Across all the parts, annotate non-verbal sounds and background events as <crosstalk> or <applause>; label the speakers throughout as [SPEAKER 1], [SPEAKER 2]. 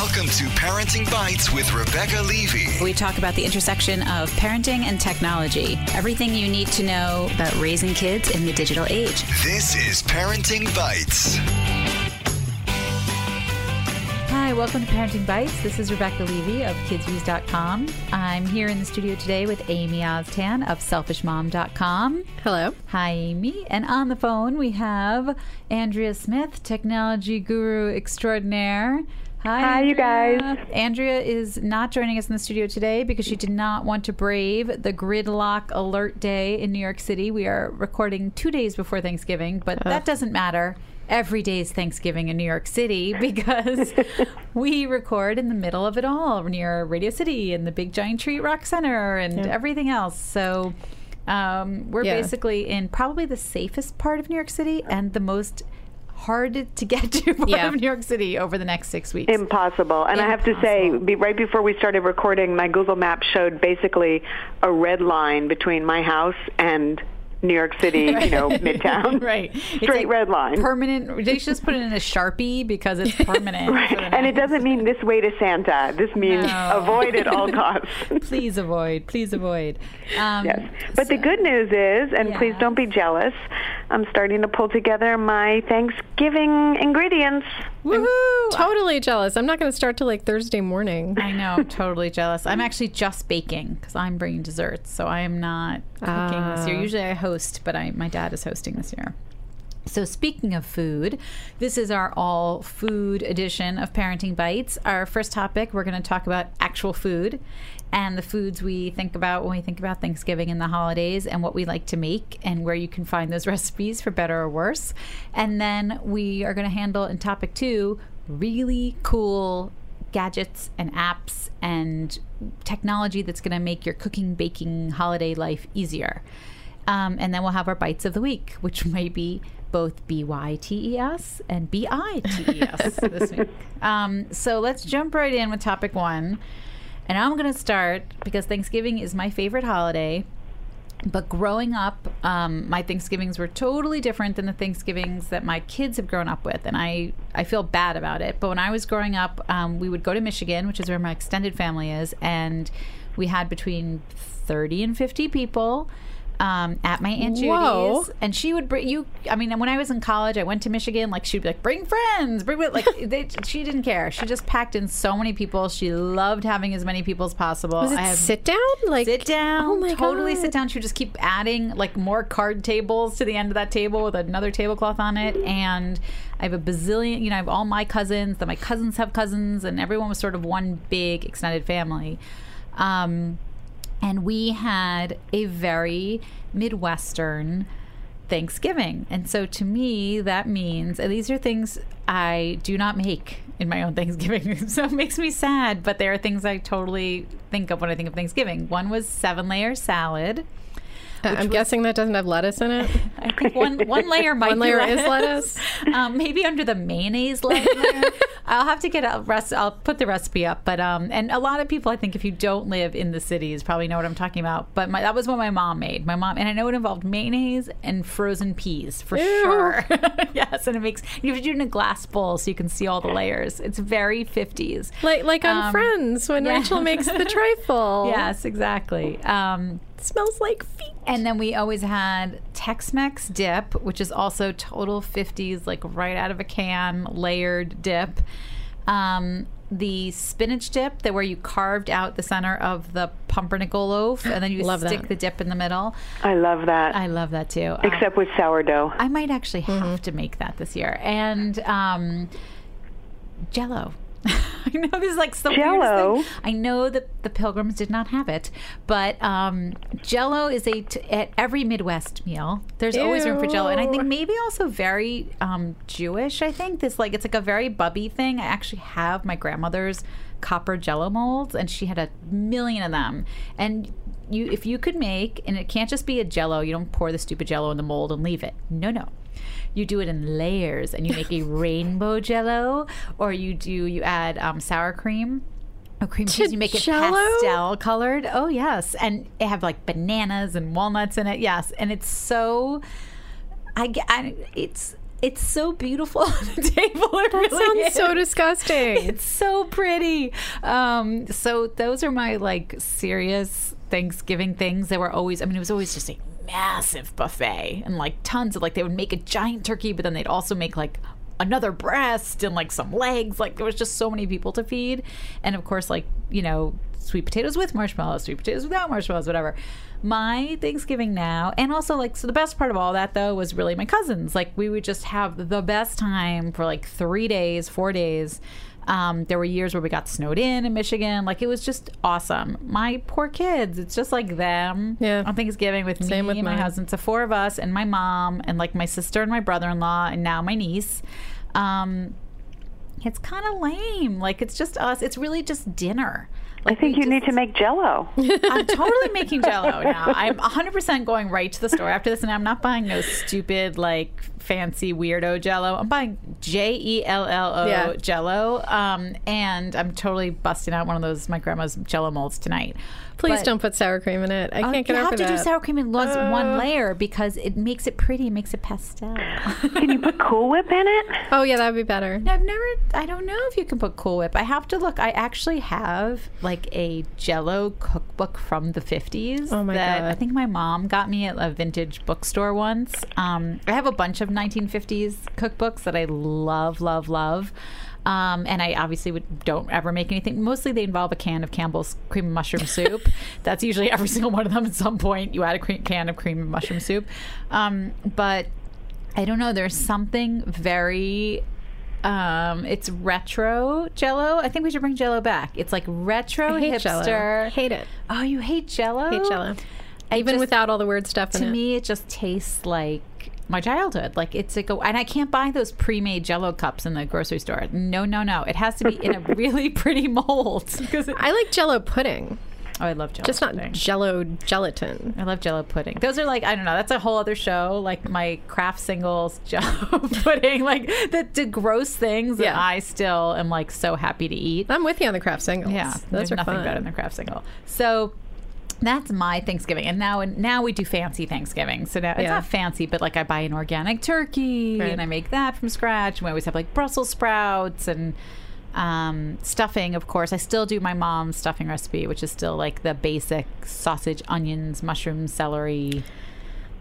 [SPEAKER 1] Welcome to Parenting Bites with Rebecca Levy.
[SPEAKER 2] We talk about the intersection of parenting and technology. Everything you need to know about raising kids in the digital age.
[SPEAKER 1] This is Parenting Bites.
[SPEAKER 2] Hi, welcome to Parenting Bites. This is Rebecca Levy of KidzVuz.com. I'm here in the studio today with Amy Oztan of SelfishMom.com.
[SPEAKER 3] Hello.
[SPEAKER 2] Hi, Amy. And on the phone, we have Andrea Smith, technology guru extraordinaire. Hi,
[SPEAKER 4] Hi, you guys.
[SPEAKER 2] Andrea is not joining us in the studio today because she did not want to brave the gridlock alert day in New York City. We are recording two days before Thanksgiving, but that doesn't matter. Every day is Thanksgiving in New York City <laughs> because <laughs> we record in the middle of it all near Radio City and the Big Giant Tree Rock Center and everything else. So um, we're
[SPEAKER 3] Yeah.
[SPEAKER 2] basically in probably the safest part of New York City and the most hard to get <laughs> to part
[SPEAKER 3] Yeah.
[SPEAKER 2] of New York City over the next six weeks.
[SPEAKER 4] Impossible. And I have to say, be, right before we started recording, my Google Maps showed basically a red line between my house and New York City, you know, <laughs> Midtown. <laughs>
[SPEAKER 2] right.
[SPEAKER 4] Straight
[SPEAKER 2] like
[SPEAKER 4] red line.
[SPEAKER 2] Permanent. They should just put it in a Sharpie because it's permanent.
[SPEAKER 4] Right. And it doesn't mean this way to Santa. This means
[SPEAKER 2] No.
[SPEAKER 4] avoid at all <laughs> costs.
[SPEAKER 2] Please avoid. Please avoid. Um,
[SPEAKER 4] Yes. But the good news is, and please don't be jealous, I'm starting to pull together my Thanksgiving ingredients.
[SPEAKER 2] Woohoo!
[SPEAKER 3] Totally jealous. I'm not going to start till like Thursday morning.
[SPEAKER 2] I know, totally jealous. I'm actually just baking because I'm bringing desserts, so I am not cooking this year.
[SPEAKER 3] Ah.
[SPEAKER 2] Usually I host, but I my dad is hosting this year. So speaking of food, this is our all food edition of Parenting Bites. Our first topic, we're going to talk about actual food and the foods we think about when we think about Thanksgiving and the holidays and what we like to make and where you can find those <laughs> recipes for better or worse. And then we are going to handle in topic 2 really cool gadgets and apps and technology that's going to make your cooking, baking, holiday life easier. Um, and then we'll have our bites of the week, which <laughs> may be both B Y T E S and B I T E S <laughs> this week. Um, so let's jump right in with topic one. And I'm going to start because Thanksgiving is my favorite holiday. But growing up, um, my Thanksgivings were totally different than the Thanksgivings that my kids have grown up with, and I I feel bad about it. But when I was growing up, um, we would go to Michigan, which is where my extended family is, and we had between thirty and fifty people. Um, at my aunt
[SPEAKER 3] Whoa.
[SPEAKER 2] Judy's, and she would bring you. I mean, when I was in college, I went to Michigan. Like she'd be like, "Bring friends, bring like." They, she didn't care. She just packed in so many people. She loved having as many people as possible.
[SPEAKER 3] Was it
[SPEAKER 2] I have-
[SPEAKER 3] sit down? Like
[SPEAKER 2] sit down.
[SPEAKER 3] Oh my
[SPEAKER 2] totally
[SPEAKER 3] God.
[SPEAKER 2] sit down. She would just keep adding like more card tables to the end of that table with another tablecloth on it. And I have a bazillion. You know, I have all my cousins. Then my cousins have cousins, and everyone was sort of one big extended family. Um, and we had a very midwestern Thanksgiving. And so to me, that means, and these are things I do not make in my own Thanksgiving. <laughs> so it makes me sad, but there are things I totally think of when I think of Thanksgiving. One was seven layer salad.
[SPEAKER 3] I'm guessing that doesn't have lettuce in it. <laughs>
[SPEAKER 2] I think one one layer might
[SPEAKER 3] One
[SPEAKER 2] be
[SPEAKER 3] layer is lettuce? <laughs>
[SPEAKER 2] um, maybe under the mayonnaise layer. <laughs> I'll have to get a rest. I'll put the recipe up. But um, and a lot of people, I think, if you don't live in the cities, probably know what I'm talking about. But my, that was what my mom made. My mom, and I know it involved mayonnaise and frozen peas for
[SPEAKER 3] Ew.
[SPEAKER 2] sure. yes, and it makes you have to do it in a glass bowl so you can see all the layers. It's very 50s.
[SPEAKER 3] Like like on
[SPEAKER 2] Um,
[SPEAKER 3] Friends when
[SPEAKER 2] yeah.
[SPEAKER 3] Rachel makes the trifle.
[SPEAKER 2] Yes, exactly. Um,
[SPEAKER 3] smells like feet.
[SPEAKER 2] And then we always had Tex-Mex dip, which is also total 50s, like right out of a can, layered dip. Um, the spinach dip, that where you carved out the center of the pumpernickel loaf, and then you
[SPEAKER 3] Love
[SPEAKER 2] stick
[SPEAKER 3] that.
[SPEAKER 2] the dip in the middle.
[SPEAKER 4] I love that.
[SPEAKER 2] I love that too. Uh,
[SPEAKER 4] Except with sourdough.
[SPEAKER 2] I might actually have
[SPEAKER 3] Mm-hmm.
[SPEAKER 2] to make that this year. And um, Jello. <laughs> I know this is like weirdest thing. I know that the Pilgrims did not have it, but um, Jello is a t- at every Midwest meal. There's always room for Jello, and I think maybe also very um, Jewish. I think this like it's like a very bubby thing. I actually have my grandmother's copper Jello molds, and she had a million of them. And you, if you could make, and it can't just be a Jello. You don't pour the stupid Jello in the mold and leave it. No, no you do it in layers and you make a <laughs> rainbow jello or you do you add um, sour cream or cream cheese you make it pastel colored oh yes and it have like bananas and walnuts in it yes and it's so i, I it's it's so beautiful <laughs> on the table. It
[SPEAKER 3] That
[SPEAKER 2] really
[SPEAKER 3] sounds so disgusting. <laughs>
[SPEAKER 2] It's so pretty. Um, so those are my like serious Thanksgiving things. They were always. I mean, it was always just a massive buffet and like tons of like they would make a giant turkey, but then they'd also make like another breast and like some legs. Like there was just so many people to feed, and of course, like you know, sweet potatoes with marshmallows, sweet potatoes without marshmallows, whatever. My Thanksgiving now, and also like so the best part of all that though was really my cousins. Like we would just have the best time for like three days, four days. Um, there were years where we got snowed in in Michigan. Like it was just awesome. My poor kids. It's just like them
[SPEAKER 3] Yeah.
[SPEAKER 2] on Thanksgiving with
[SPEAKER 3] Same
[SPEAKER 2] me
[SPEAKER 3] with
[SPEAKER 2] and my husband. So four of us and my mom and like my sister and my brother-in-law and now my niece. Um, it's kind of lame. Like it's just us. It's really just dinner.
[SPEAKER 4] I think
[SPEAKER 2] we
[SPEAKER 4] you need to make Jello. <laughs>
[SPEAKER 2] I'm totally making Jello now. I'm 100% going right to the store after this, and I'm not buying no stupid like fancy weirdo Jello. I'm buying J E L L O
[SPEAKER 3] Yeah.
[SPEAKER 2] Jello, um, and I'm totally busting out one of those my grandma's Jello molds tonight.
[SPEAKER 3] Please
[SPEAKER 2] But-
[SPEAKER 3] don't put sour cream in it. I
[SPEAKER 2] Oh,
[SPEAKER 3] can't get over
[SPEAKER 2] you
[SPEAKER 3] over
[SPEAKER 2] have to
[SPEAKER 3] that.
[SPEAKER 2] do sour cream in one, one
[SPEAKER 3] Uh.
[SPEAKER 2] layer because it makes it pretty. It makes it pastel.
[SPEAKER 4] Can you put Cool Whip in it? <laughs>
[SPEAKER 3] Oh yeah, that would be better.
[SPEAKER 2] I've never. I don't know if you can put Cool Whip. I have to look. I actually have like a Jello cookbook from the fifties.
[SPEAKER 3] Oh my
[SPEAKER 2] that
[SPEAKER 3] God.
[SPEAKER 2] I think my mom got me at a vintage bookstore once. Um, I have a bunch of 1950s cookbooks that I love, love, love. Um, and I obviously would, don't ever make anything. Mostly they involve a can of Campbell's cream and mushroom <laughs> soup. That's usually every single one of them. At some point, you add a cream, can of cream and mushroom soup. Um, but I don't know. There's something very. Um, it's retro Jello. I think we should bring Jello back. It's like retro
[SPEAKER 3] I hate
[SPEAKER 2] hipster.
[SPEAKER 3] Jello. Hate it.
[SPEAKER 2] Oh, you hate Jello?
[SPEAKER 3] Hate Jello. Even
[SPEAKER 2] just-
[SPEAKER 3] without all the weird stuff in
[SPEAKER 2] to
[SPEAKER 3] it.
[SPEAKER 2] me, it just tastes like my childhood. Like it's like a, and I can't buy those pre-made Jello cups in the grocery store. No, no, no. It has to be in a <laughs> really pretty mold because
[SPEAKER 3] I like Jello pudding,
[SPEAKER 2] oh, I love Jello.
[SPEAKER 3] just not
[SPEAKER 2] pudding.
[SPEAKER 3] Jello gelatin.
[SPEAKER 2] I love Jello pudding. Those are like I don't know. That's a whole other show. Like my Kraft singles <laughs> Jello pudding, like the, the gross things that
[SPEAKER 3] Yeah.
[SPEAKER 2] I still am like so happy to eat.
[SPEAKER 3] I'm with you on the Kraft singles.
[SPEAKER 2] Yeah,
[SPEAKER 3] those
[SPEAKER 2] there's
[SPEAKER 3] are
[SPEAKER 2] nothing
[SPEAKER 3] fun.
[SPEAKER 2] better than the Kraft single. So that's my Thanksgiving, and now and now we do fancy Thanksgiving. So now it's
[SPEAKER 3] Yeah.
[SPEAKER 2] not fancy, but like I buy an organic turkey
[SPEAKER 3] Right.
[SPEAKER 2] and I make that from scratch. And we always have like Brussels sprouts and um, stuffing. Of course, I still do my mom's stuffing recipe, which is still like the basic sausage, onions, mushrooms, celery.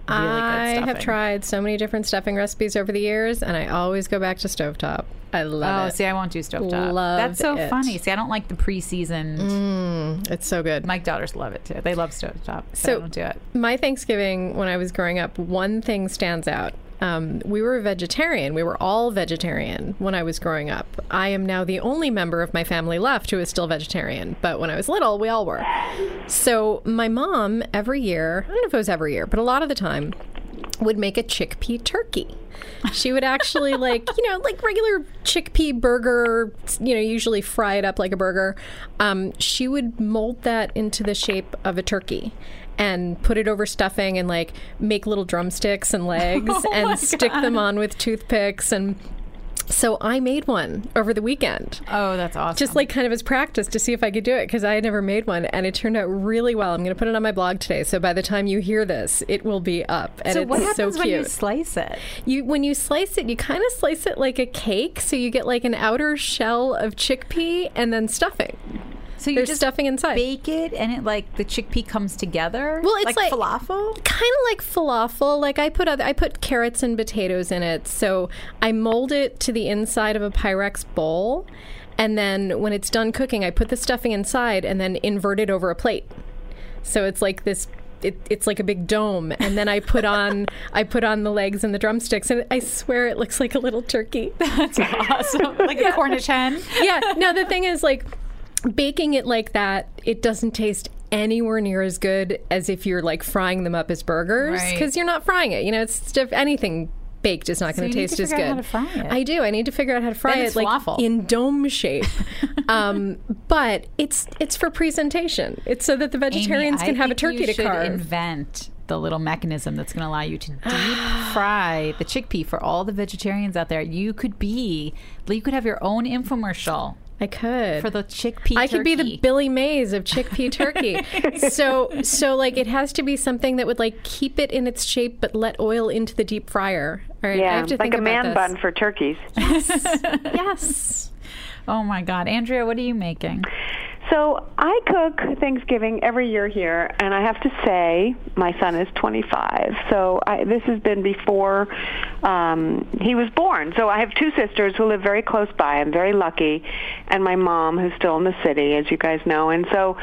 [SPEAKER 2] Really good
[SPEAKER 3] I have tried so many different stuffing recipes over the years, and I always go back to stovetop. I love it.
[SPEAKER 2] Oh,
[SPEAKER 3] it.
[SPEAKER 2] see, I won't do stovetop.
[SPEAKER 3] Love
[SPEAKER 2] That's so
[SPEAKER 3] it.
[SPEAKER 2] funny. See, I don't like the pre-seasoned.
[SPEAKER 3] Mm, it's so good.
[SPEAKER 2] My daughters love it too. They love stovetop. So- don't do it.
[SPEAKER 3] My Thanksgiving when I was growing up, one thing stands out. Um, we were vegetarian. We were all vegetarian when I was growing up. I am now the only member of my family left who is still vegetarian. But when I was little, we all were. So my mom, every year, I don't know if it was every year, but a lot of the time, would make a chickpea turkey. She would actually <laughs> like, you know, like regular chickpea burger, you know, usually fry it up like a burger. Um, she would mold that into the shape of a turkey and put it over stuffing and like make little drumsticks and legs <laughs>
[SPEAKER 2] Oh
[SPEAKER 3] and stick them on with toothpicks and so I made one over the weekend.
[SPEAKER 2] Oh, that's awesome.
[SPEAKER 3] Just like kind of as practice to see if I could do it because I had never made one and it turned out really well. I'm going to put it on my blog today. So by the time you hear this, it will be up. And
[SPEAKER 2] so
[SPEAKER 3] it's
[SPEAKER 2] what happens
[SPEAKER 3] so
[SPEAKER 2] when
[SPEAKER 3] cute.
[SPEAKER 2] you slice it?
[SPEAKER 3] You when you slice it, you kind of slice it like a cake, so you get like an outer shell of chickpea and then stuffing.
[SPEAKER 2] So
[SPEAKER 3] you're
[SPEAKER 2] just
[SPEAKER 3] stuffing inside.
[SPEAKER 2] bake it, and it like the chickpea comes together.
[SPEAKER 3] Well, it's like-
[SPEAKER 2] falafel.
[SPEAKER 3] Kind of like falafel. Like I put other, I put carrots and potatoes in it, so I mold it to the inside of a Pyrex bowl, and then when it's done cooking, I put the stuffing inside and then invert it over a plate. So it's like this. It, it's like a big dome, and then I put on <laughs> I put on the legs and the drumsticks, and I swear it looks like a little turkey.
[SPEAKER 2] That's <laughs> awesome. Like a Cornish hen.
[SPEAKER 3] yeah. No, the thing is, like, baking it like that, it doesn't taste anywhere near as good as if you're like frying them up as burgers
[SPEAKER 2] Right.
[SPEAKER 3] because you're not frying it. You know, it's diff- anything baked is not going to taste as good.
[SPEAKER 2] how to fry it.
[SPEAKER 3] I do. I need to figure out how to fry it like in dome shape. <laughs> um, but it's it's for presentation. It's so that the vegetarians
[SPEAKER 2] Amy,
[SPEAKER 3] can have a turkey to
[SPEAKER 2] should
[SPEAKER 3] carve.
[SPEAKER 2] Invent the little mechanism that's going to allow you to <sighs> deep fry the chickpea for all the vegetarians out there. You could be, you could have your own infomercial
[SPEAKER 3] I could.
[SPEAKER 2] for the chickpea.
[SPEAKER 3] I could be the. Billy Mays of chickpea <laughs> turkey. so so like it has to be something that would like keep it in its shape but let oil into the deep fryer. All right, I
[SPEAKER 4] Yeah,
[SPEAKER 3] have to
[SPEAKER 4] like
[SPEAKER 3] think
[SPEAKER 4] a man
[SPEAKER 3] about
[SPEAKER 4] bun for turkeys.
[SPEAKER 3] this. <laughs> Yes.
[SPEAKER 2] Oh my God, Andrea, what are you making?
[SPEAKER 4] So I cook Thanksgiving every year here, and I have to say my son is 25. So I, this has been before um, he was born. So I have two sisters who live very close by. I'm very lucky, and my mom who's still in the city, as you guys know. And so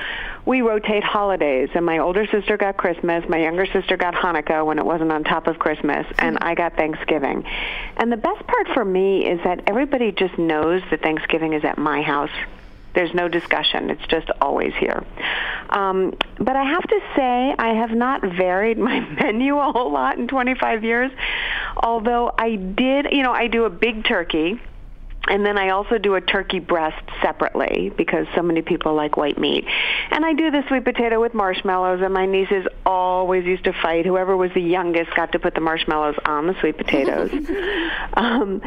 [SPEAKER 4] we rotate holidays. And my older sister got Christmas, my younger sister got Hanukkah when it wasn't on top of Christmas, and I got Thanksgiving. And the best part for me is that everybody just knows that Thanksgiving is at my house. There's no discussion. It's just always here. Um, but I have to say, I have not varied my <laughs> menu a whole lot in 25 years. Although I did, you know, I do a big turkey. And then I also do a turkey breast separately because so many people like white meat. And I do the sweet potato with marshmallows, and my nieces always used to fight. Whoever was the youngest got to put the marshmallows on the sweet potatoes. <laughs> um,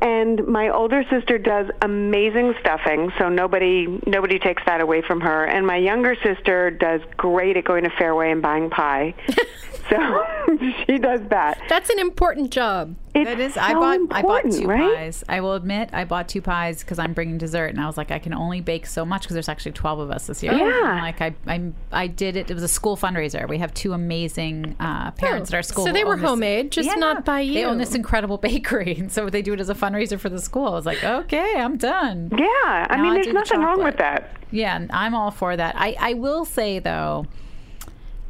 [SPEAKER 4] and my older sister does amazing stuffing, so nobody nobody takes that away from her. And my younger sister does great at going to Fairway and buying pie. <laughs> so <laughs> she does that.
[SPEAKER 3] That's an important job.
[SPEAKER 4] It's
[SPEAKER 2] That is,
[SPEAKER 4] so
[SPEAKER 2] I bought I bought two
[SPEAKER 4] right?
[SPEAKER 2] pies. I will admit, I bought two pies because I'm bringing dessert, and I was like, I can only bake so much because there's actually 12 of us this year.
[SPEAKER 4] Yeah.
[SPEAKER 2] And, like I, I, I did it. It was a school fundraiser. We have two amazing uh, parents
[SPEAKER 3] Oh,
[SPEAKER 2] at our school.
[SPEAKER 3] so they were
[SPEAKER 2] this-
[SPEAKER 3] homemade, just not by you.
[SPEAKER 2] They own this incredible <laughs> bakery, and so they do it as a fundraiser for the school. I was like, okay, I'm done.
[SPEAKER 4] Yeah, I
[SPEAKER 2] Now
[SPEAKER 4] mean,
[SPEAKER 2] I
[SPEAKER 4] there's
[SPEAKER 2] do the
[SPEAKER 4] nothing wrong with that.
[SPEAKER 2] Yeah, I'm all for that. I, I will say though,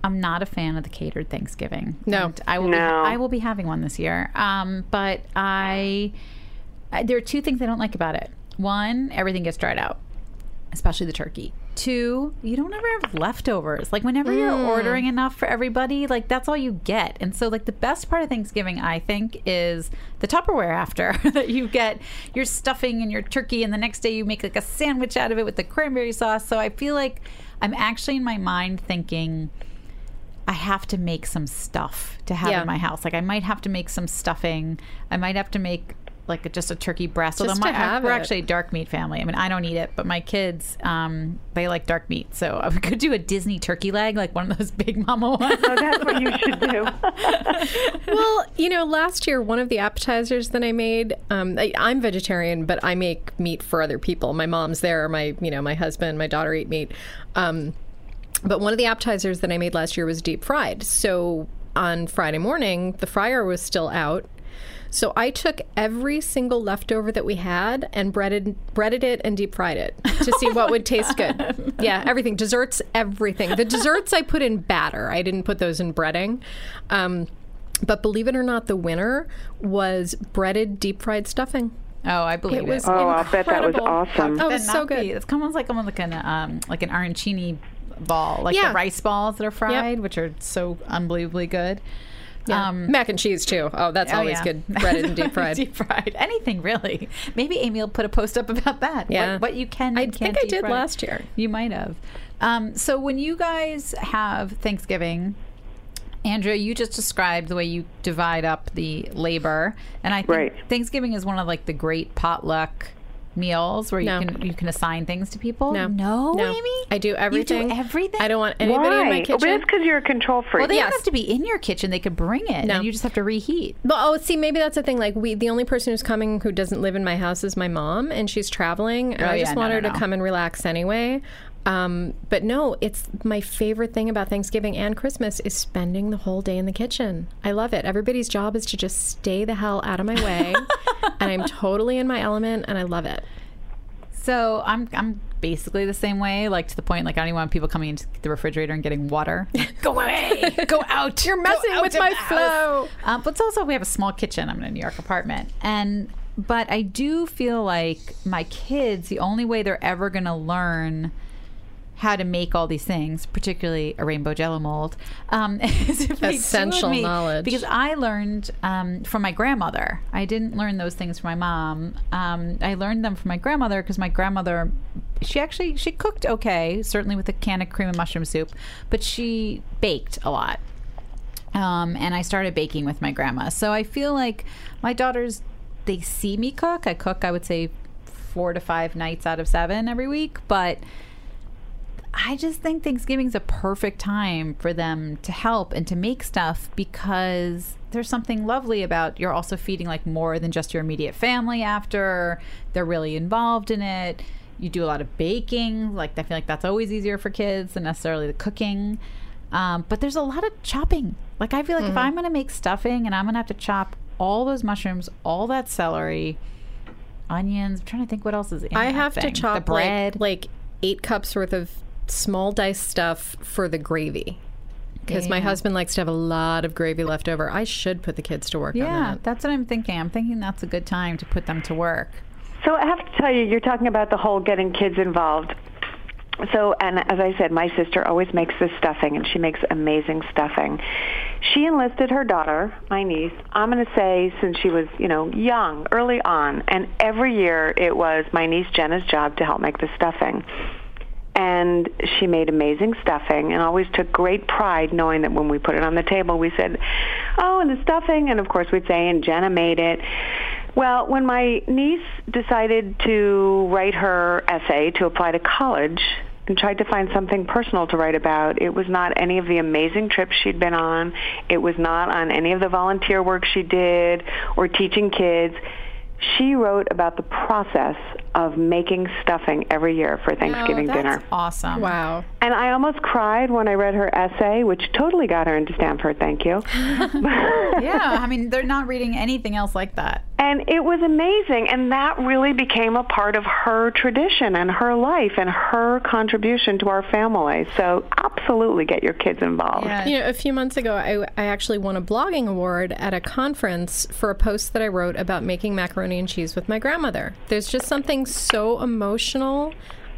[SPEAKER 2] I'm not a fan of the catered Thanksgiving.
[SPEAKER 3] No.
[SPEAKER 2] And I will
[SPEAKER 4] No.
[SPEAKER 2] be, I will be having one this year. Um, but I, I there are two things I don't like about it. One, everything gets dried out, especially the turkey. Two, you don't ever have leftovers. Like whenever you're ordering enough for everybody, like that's all you get. And so like the best part of Thanksgiving, I think, is the Tupperware after <laughs> that you get your stuffing and your turkey, and the next day you make like a sandwich out of it with the cranberry sauce. So I feel like I'm actually in my mind thinking. I have to make some stuff to have
[SPEAKER 3] Yeah.
[SPEAKER 2] in my house. Like I might have to make some stuffing. I might have to make like a, just a turkey breast. Although
[SPEAKER 3] Just
[SPEAKER 2] my,
[SPEAKER 3] to have
[SPEAKER 2] we're
[SPEAKER 3] it.
[SPEAKER 2] actually a dark meat family. I mean, I don't eat it, but my kids, um, they like dark meat. So I could do a Disney turkey leg, like one of those <laughs> big mama ones.
[SPEAKER 4] So that's what you should do. <laughs>
[SPEAKER 3] Well, you know, last year one of the appetizers that I made, um, I, I'm vegetarian, but I make meat for other people. My mom's there, my you know, my husband, my daughter eat meat. Um, but one of the appetizers that I made last year was deep fried. So on Friday morning, the fryer was still out. So I took every single leftover that we had and breaded breaded it and deep fried it to see what would <laughs> taste good. Yeah, everything, desserts, everything. The desserts I put in batter. I didn't put those in breading. Um, but believe it or not, the winner was breaded deep fried stuffing.
[SPEAKER 2] oh, I believe
[SPEAKER 3] It was
[SPEAKER 4] Oh, I'll bet that was
[SPEAKER 3] incredible.
[SPEAKER 4] awesome.
[SPEAKER 3] Oh, it
[SPEAKER 2] That
[SPEAKER 3] was so
[SPEAKER 2] not be-
[SPEAKER 3] good.
[SPEAKER 2] It's almost like almost like an um, like an arancini ball, like
[SPEAKER 3] Yeah.
[SPEAKER 2] the rice balls that are fried, which are so unbelievably good.
[SPEAKER 3] Yeah.
[SPEAKER 2] Um,
[SPEAKER 3] Mac and cheese too. Oh, that's
[SPEAKER 2] Oh,
[SPEAKER 3] always
[SPEAKER 2] yeah.
[SPEAKER 3] good. Breaded and deep <laughs> fried.
[SPEAKER 2] deep fried. Anything really. Maybe Amy will put a post up about that.
[SPEAKER 3] Yeah.
[SPEAKER 2] What, what you can.
[SPEAKER 3] I
[SPEAKER 2] and
[SPEAKER 3] think
[SPEAKER 2] can't
[SPEAKER 3] I did
[SPEAKER 2] fry.
[SPEAKER 3] last year.
[SPEAKER 2] You might have. Um, so when you guys have Thanksgiving, Andrea, you just described the way you divide up the labor, and I think
[SPEAKER 4] Right.
[SPEAKER 2] Thanksgiving is one of like the great potluck meals where you
[SPEAKER 3] No.
[SPEAKER 2] can you can assign things to people.
[SPEAKER 3] No.
[SPEAKER 2] no,
[SPEAKER 3] No.
[SPEAKER 2] Amy.
[SPEAKER 3] I do everything.
[SPEAKER 2] You do everything.
[SPEAKER 3] I don't want anybody
[SPEAKER 4] Why?
[SPEAKER 3] in my
[SPEAKER 4] but
[SPEAKER 3] kitchen.
[SPEAKER 4] that's because you're a control freak.
[SPEAKER 2] Well, they
[SPEAKER 3] Yes.
[SPEAKER 2] don't have to be in your kitchen. They could bring it,
[SPEAKER 3] No.
[SPEAKER 2] and you just have to reheat.
[SPEAKER 3] Well, oh, see, maybe that's the thing. Like, we, the only person who's coming who doesn't live in my house is my mom, and she's traveling, and
[SPEAKER 2] Oh,
[SPEAKER 3] I
[SPEAKER 2] yeah,
[SPEAKER 3] just
[SPEAKER 2] no,
[SPEAKER 3] want
[SPEAKER 2] no,
[SPEAKER 3] her to
[SPEAKER 2] no.
[SPEAKER 3] come and relax anyway. Um, but no, it's my favorite thing about Thanksgiving and Christmas is spending the whole day in the kitchen. I love it. Everybody's job is to just stay the hell out of my way, <laughs> and I'm totally in my element, and I love it.
[SPEAKER 2] So I'm I'm basically the same way, like to the point like I don't even want people coming into the refrigerator and getting water. <laughs> go away, go out. <laughs>
[SPEAKER 3] You're messing
[SPEAKER 2] out
[SPEAKER 3] with my flow.
[SPEAKER 2] Um, but it's also we have a small kitchen. I'm in a New York apartment, and but I do feel like my kids, the only way they're ever going to learn how to make all these things, particularly a rainbow jello mold, um, <laughs> is if they do with
[SPEAKER 3] Essential knowledge.
[SPEAKER 2] Because I learned um, from my grandmother. I didn't learn those things from my mom. Um, I learned them from my grandmother because my grandmother, she actually she cooked okay, certainly with a can of cream and mushroom soup, but she baked a lot. Um, and I started baking with my grandma. So I feel like my daughters, they see me cook. I cook, I would say, four to five nights out of seven every week, but I just think Thanksgiving's a perfect time for them to help and to make stuff because there's something lovely about you're also feeding like more than just your immediate family after. They're really involved in it. You do a lot of baking. Like I feel like that's always easier for kids than necessarily the cooking. Um, but there's a lot of chopping. Like I feel like if I'm going to make stuffing and I'm going to have to chop all those mushrooms, all that celery, onions. I'm trying to think what else is in
[SPEAKER 3] I have to chop
[SPEAKER 2] the bread.
[SPEAKER 3] Like, like eight cups worth of small diced stuff for the gravy. Because my husband likes to have a lot of gravy left over. I should put the kids to work on
[SPEAKER 2] Yeah,
[SPEAKER 3] that.
[SPEAKER 2] that's what I'm thinking. I'm thinking that's a good time to put them to work.
[SPEAKER 4] So I have to tell you, you're talking about the whole getting kids involved. So, and as I said, my sister always makes this stuffing, and she makes amazing stuffing. She enlisted her daughter, my niece, I'm going to say since she was, you know, young, early on, and every year it was my niece Jenna's job to help make the stuffing. And she made amazing stuffing and always took great pride knowing that when we put it on the table, we said, oh, and the stuffing. And of course, we'd say, and Jenna made it. Well, when my niece decided to write her essay to apply to college and tried to find something personal to write about, it was not any of the amazing trips she'd been on. It was not on any of the volunteer work she did or teaching kids. She wrote about the process of making stuffing every year for Thanksgiving
[SPEAKER 2] That's
[SPEAKER 4] dinner.
[SPEAKER 2] awesome.
[SPEAKER 3] Wow.
[SPEAKER 4] And I almost cried when I read her essay, which totally got her into Stanford, thank you. <laughs> <laughs>
[SPEAKER 2] Yeah, I mean, they're not reading anything else like that.
[SPEAKER 4] And it was amazing. And that really became a part of her tradition and her life and her contribution to our family. So absolutely get your kids involved.
[SPEAKER 2] Yeah.
[SPEAKER 3] You know, a few months ago, I, I actually won a blogging award at a conference for a post that I wrote about making macaroni and cheese with my grandmother. There's just something so emotional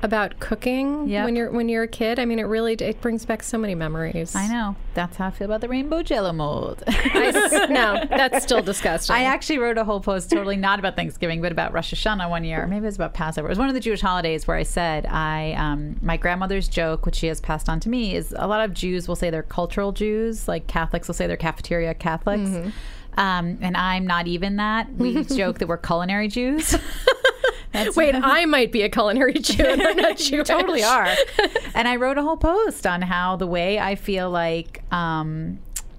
[SPEAKER 3] about cooking
[SPEAKER 2] Yep.
[SPEAKER 3] when you're when you're a kid. I mean, it really it brings back so many memories.
[SPEAKER 2] I know. That's how I feel about the rainbow jello mold. <laughs>
[SPEAKER 3] I no, that's still disgusting.
[SPEAKER 2] I actually wrote a whole post totally not about Thanksgiving, but about Rosh Hashanah one year. Maybe it was about Passover. It was one of the Jewish holidays where I said I um, my grandmother's joke, which she has passed on to me, is a lot of Jews will say they're cultural Jews, like Catholics will say they're cafeteria Catholics. Um, and I'm not even that. We <laughs> joke that we're culinary Jews. <laughs>
[SPEAKER 3] Wait, I might be a culinary Jew. and I'm not <laughs>
[SPEAKER 2] you totally are. and I wrote a whole post on how the way I feel like um,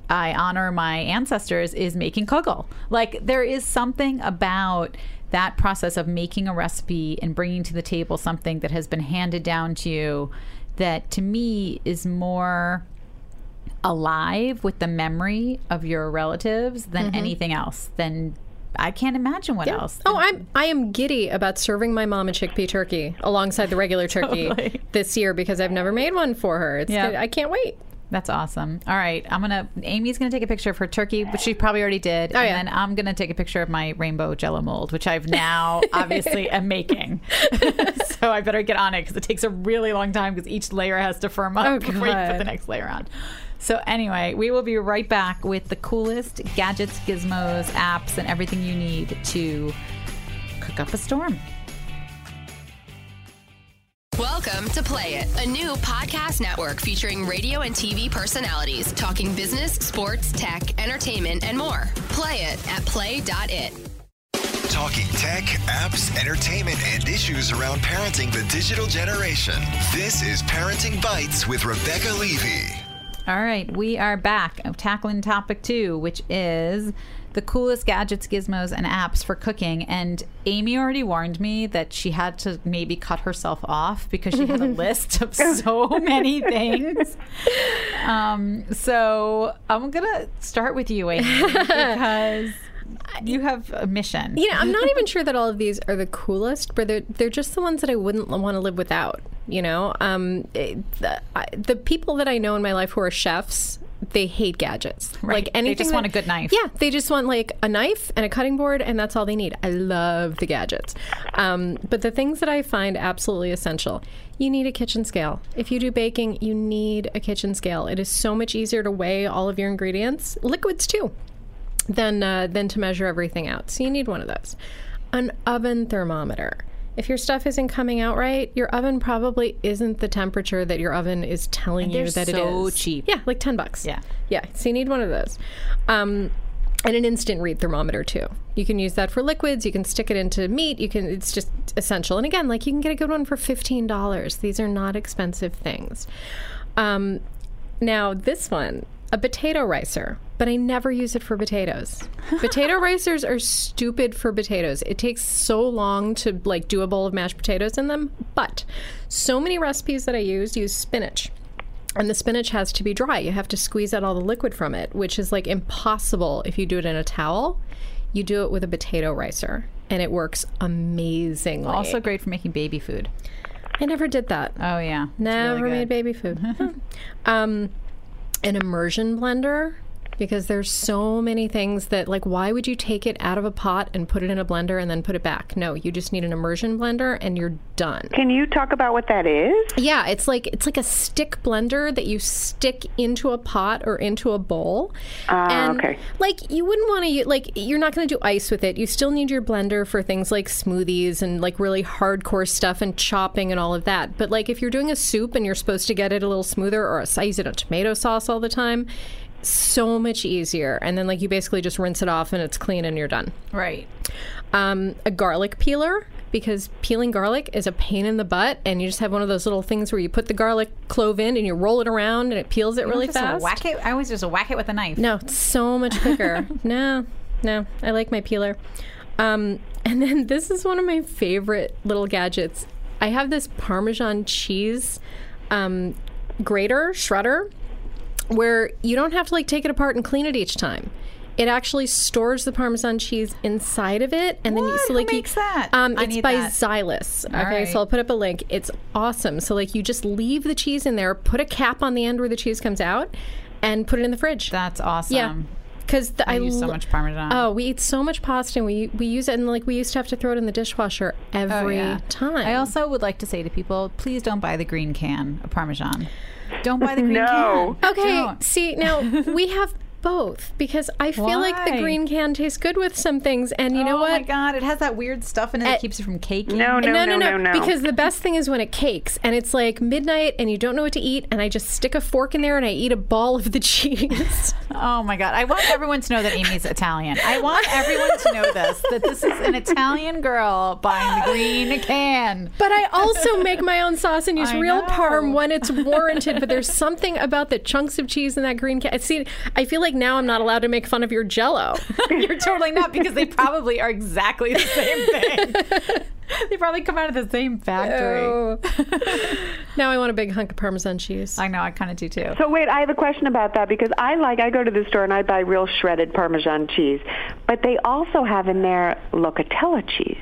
[SPEAKER 2] I honor my ancestors is making kugel. Like there is something about that process of making a recipe and bringing to the table something that has been handed down to you that to me is more alive with the memory of your relatives than mm-hmm. anything else than I can't imagine what else.
[SPEAKER 3] Oh, I'm I am giddy about serving my mom a chickpea turkey alongside the regular <laughs> turkey
[SPEAKER 2] Totally.
[SPEAKER 3] this year because I've never made one for her. It's
[SPEAKER 2] Yeah.
[SPEAKER 3] good. I can't wait.
[SPEAKER 2] That's awesome. All right, I'm gonna. Amy's gonna take a picture of her turkey, which she probably already did,
[SPEAKER 3] Oh,
[SPEAKER 2] and
[SPEAKER 3] yeah.
[SPEAKER 2] then I'm gonna take a picture of my rainbow Jello mold, which I've now <laughs> obviously am making. <laughs> so I better get on it because it takes a really long time because each layer has to firm up
[SPEAKER 3] Oh,
[SPEAKER 2] before you put the next layer on. So anyway, we will be right back with the coolest gadgets, gizmos, apps, and everything you need to cook up a storm.
[SPEAKER 5] Welcome to Play It, a new podcast network featuring radio and TV personalities talking business, sports, tech, entertainment, and more. Play it at play.it.
[SPEAKER 1] Talking tech, apps, entertainment, and issues around parenting the digital generation. This is Parenting Bites with Rebecca Levy.
[SPEAKER 2] All right, we are back uh, tackling topic two, which is the coolest gadgets, gizmos, and apps for cooking. And Amy already warned me that she had to maybe cut herself off because she had a <laughs> list of so many things. <laughs> Um, so I'm gonna start with you, Amy, because <laughs> you have a mission.
[SPEAKER 3] You know, I'm not <laughs> even sure that all of these are the coolest, but they're they're just the ones that I wouldn't want to live without. You know, um, the, I, the people that I know in my life who are chefs, they hate gadgets.
[SPEAKER 2] Right.
[SPEAKER 3] Like anything.
[SPEAKER 2] They just
[SPEAKER 3] that-
[SPEAKER 2] want a good knife.
[SPEAKER 3] Yeah, they just want like a knife and a cutting board, and that's all they need. I love the gadgets, um, but the things that I find absolutely essential. You need a kitchen scale. If you do baking, you need a kitchen scale. It is so much easier to weigh all of your ingredients, liquids too than uh, than to measure everything out. So you need one of those. An oven thermometer. If your stuff isn't coming out right, your oven probably isn't the temperature that your oven is telling you that it
[SPEAKER 2] so
[SPEAKER 3] is.
[SPEAKER 2] cheap.
[SPEAKER 3] Yeah, like ten bucks.
[SPEAKER 2] Yeah.
[SPEAKER 3] yeah. So you need one of those. Um, and an instant read thermometer too, You can use that for liquids. You can stick it into meat. You can. It's just essential. And again, like you can get a good one for fifteen dollars. These are not expensive things. Um, now this one, a potato ricer, but I never use it for potatoes. <laughs> potato ricers are stupid for potatoes. It takes so long to like do a bowl of mashed potatoes in them. But so many recipes that I use use spinach. And the spinach has to be dry. You have to squeeze out all the liquid from it, which is like impossible if you do it in a towel. You do it with a potato ricer, and it works amazingly.
[SPEAKER 2] Also great for making baby food.
[SPEAKER 3] I never did that.
[SPEAKER 2] Oh yeah,
[SPEAKER 3] Never
[SPEAKER 2] really
[SPEAKER 3] made baby food. <laughs> um, an immersion blender because there's so many things that like why would you take it out of a pot and put it in a blender and then put it back? No, you just need an immersion blender and you're done.
[SPEAKER 4] Can you talk about what that is?
[SPEAKER 3] Yeah, it's like it's like a stick blender that you stick into a pot or into a bowl.
[SPEAKER 4] Ah,
[SPEAKER 3] and
[SPEAKER 4] okay.
[SPEAKER 3] like you wouldn't want to like you're not going to do ice with it. You still need your blender for things like smoothies and like really hardcore stuff and chopping and all of that. But like if you're doing a soup and you're supposed to get it a little smoother or I use it on tomato sauce all the time, so much easier. And then like you basically just rinse it off and it's clean and you're done
[SPEAKER 2] Right.
[SPEAKER 3] um, a garlic peeler because peeling garlic is a pain in the butt, and you just have one of those little things where you put the garlic clove in and you roll it around and it peels it really
[SPEAKER 2] just
[SPEAKER 3] fast.
[SPEAKER 2] whack it. I always just whack it with a knife.
[SPEAKER 3] No, it's so much quicker. <laughs> no, no, I like my peeler. Um, and then <laughs> this is one of my favorite little gadgets. I have this Parmesan cheese um, grater, shredder, where you don't have to like take it apart and clean it each time. It actually stores the Parmesan cheese inside of it, and then you,
[SPEAKER 2] What?
[SPEAKER 3] so
[SPEAKER 2] Who
[SPEAKER 3] like you-
[SPEAKER 2] that?
[SPEAKER 3] Um, it's by
[SPEAKER 2] that.
[SPEAKER 3] Zyliss. Okay,
[SPEAKER 2] right.
[SPEAKER 3] so I'll put up a link. It's awesome. So like you just leave the cheese in there, put a cap on the end where the cheese comes out, and put it in the fridge.
[SPEAKER 2] That's awesome.
[SPEAKER 3] Yeah, because
[SPEAKER 2] I, use so much Parmesan.
[SPEAKER 3] Oh, we eat so much pasta, and we we use it, and like we used to have to throw it in the dishwasher
[SPEAKER 2] Oh,
[SPEAKER 3] every
[SPEAKER 2] yeah.
[SPEAKER 3] time.
[SPEAKER 2] I also would like to say to people, please don't buy the green can of Parmesan. Don't buy the <laughs> green
[SPEAKER 4] No.
[SPEAKER 2] can.
[SPEAKER 3] okay.
[SPEAKER 2] Don't.
[SPEAKER 3] See now we have both because I feel like the green can tastes good with some things, and you know what?
[SPEAKER 2] oh my god, it has that weird stuff in it that
[SPEAKER 3] Uh,
[SPEAKER 2] keeps it from caking.
[SPEAKER 4] No, no,
[SPEAKER 3] no,
[SPEAKER 4] no, no, no.
[SPEAKER 3] Because the best thing is when it cakes and it's like midnight and you don't know what to eat, and I just stick a fork in there and I eat a ball of the <laughs> cheese.
[SPEAKER 2] Oh my god, I want everyone to know that Amy's Italian. I want everyone to know this that this is an Italian girl buying the green can.
[SPEAKER 3] But I also make my own sauce and use
[SPEAKER 2] I
[SPEAKER 3] real
[SPEAKER 2] know.
[SPEAKER 3] parm when it's warranted. But there's something about the chunks of cheese in that green can. See, I feel like now I'm not allowed to make fun of your Jello. <laughs>
[SPEAKER 2] You're totally not because they probably are exactly the same thing. <laughs> they probably come out of the same factory.
[SPEAKER 3] Oh. now I want a big hunk of Parmesan cheese.
[SPEAKER 2] I know, I kind of do too.
[SPEAKER 4] So wait, I have a question about that because I like I go to the store and I buy real shredded Parmesan cheese, but they also have in there Locatelli cheese.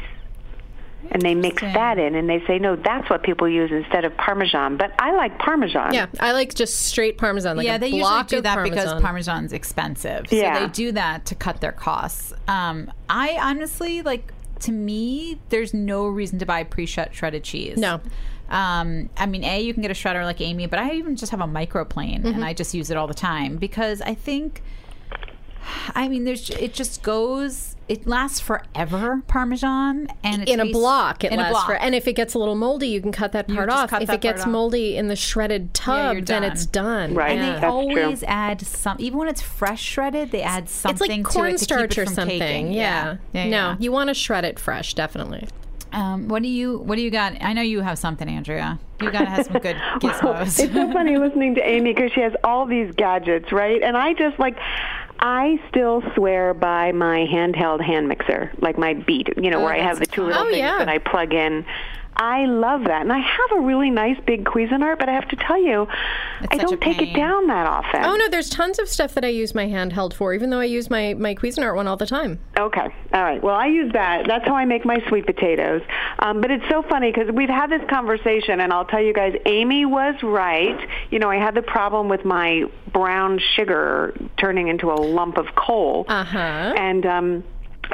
[SPEAKER 4] And they mix
[SPEAKER 2] Interesting.
[SPEAKER 4] that in and they say no, that's what people use instead of Parmesan. But I like Parmesan.
[SPEAKER 3] Yeah, I like just straight Parmesan. Like
[SPEAKER 2] yeah,
[SPEAKER 3] a
[SPEAKER 2] they usually do that
[SPEAKER 3] Parmesan.
[SPEAKER 2] because Parmesan's expensive. So
[SPEAKER 4] Yeah.
[SPEAKER 2] they do that to cut their costs. Um, I honestly like to me, there's no reason to buy pre-shredded cheese.
[SPEAKER 3] No.
[SPEAKER 2] Um, I mean, a you can get a shredder like Amy, but I even just have a microplane
[SPEAKER 3] Mm-hmm.
[SPEAKER 2] and I just use it all the time because I think. I mean, there's it just goes. It lasts forever, Parmesan, and it
[SPEAKER 3] in a block, it
[SPEAKER 2] in a
[SPEAKER 3] lasts
[SPEAKER 2] block.
[SPEAKER 3] for. And if it gets a little moldy, you can cut that part off.
[SPEAKER 2] cut
[SPEAKER 3] if
[SPEAKER 2] that
[SPEAKER 3] it gets
[SPEAKER 2] off.
[SPEAKER 3] moldy in the shredded tub,
[SPEAKER 2] you're
[SPEAKER 3] then it's done.
[SPEAKER 4] Right.
[SPEAKER 2] And
[SPEAKER 3] Yeah.
[SPEAKER 2] they
[SPEAKER 4] That's
[SPEAKER 2] always add some, even when it's fresh shredded, they add something
[SPEAKER 3] it's like
[SPEAKER 2] to
[SPEAKER 3] cornstarch
[SPEAKER 2] it
[SPEAKER 3] or something.
[SPEAKER 2] caking.
[SPEAKER 3] Yeah.
[SPEAKER 2] yeah,
[SPEAKER 3] no,
[SPEAKER 2] yeah.
[SPEAKER 3] you want to shred it fresh, definitely.
[SPEAKER 2] Um, what do you What do you got? I know you have something, Andrea. You gotta have some good <laughs> gizmos.
[SPEAKER 4] it's so funny listening to Amy because she has all these gadgets, right? And I just like, I still swear by my handheld hand mixer, like my Beat, you know, where I oh, have the two little
[SPEAKER 3] Oh,
[SPEAKER 4] things
[SPEAKER 3] yeah.
[SPEAKER 4] that I plug in. I love that, and I have a really nice big Cuisinart, but I have to tell you, I don't take it down that often.
[SPEAKER 3] Oh no, there's tons of stuff that I use my handheld for, even though I use my my Cuisinart one all the time.
[SPEAKER 4] Okay. All right. Well, I use that. That's how I make my sweet potatoes. Um, but it's so funny because we've had this conversation, and I'll tell you guys, Amy was right. You know, I had the problem with my brown sugar turning into a lump of coal.
[SPEAKER 3] Uh huh.
[SPEAKER 4] And um,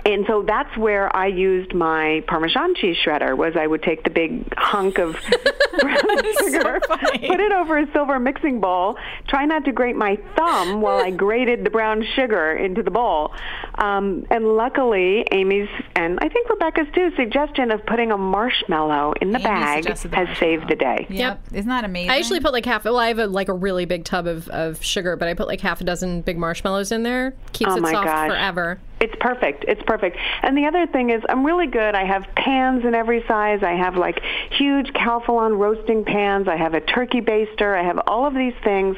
[SPEAKER 4] and so that's where I used my Parmesan cheese shredder. Was I would take the big hunk of <laughs> brown sugar,
[SPEAKER 2] funny.
[SPEAKER 4] put it over a silver mixing bowl, try not to grate my thumb while I grated the brown sugar into the bowl. Um, and luckily, Amy's and I think Rebecca's too suggestion of putting a marshmallow in the
[SPEAKER 2] Amy
[SPEAKER 4] bag
[SPEAKER 2] the
[SPEAKER 4] has saved the day.
[SPEAKER 2] Yep. Isn't that amazing?
[SPEAKER 3] I usually put like half. Well, I have a, like a really big tub of, of sugar, but I put like half a dozen big marshmallows in there. Keeps
[SPEAKER 4] Oh
[SPEAKER 3] it soft
[SPEAKER 4] gosh.
[SPEAKER 3] forever.
[SPEAKER 4] It's perfect. It's perfect. And the other thing is, I'm really good. I have pans in every size. I have like huge Calphalon roasting pans. I have a turkey baster. I have all of these things.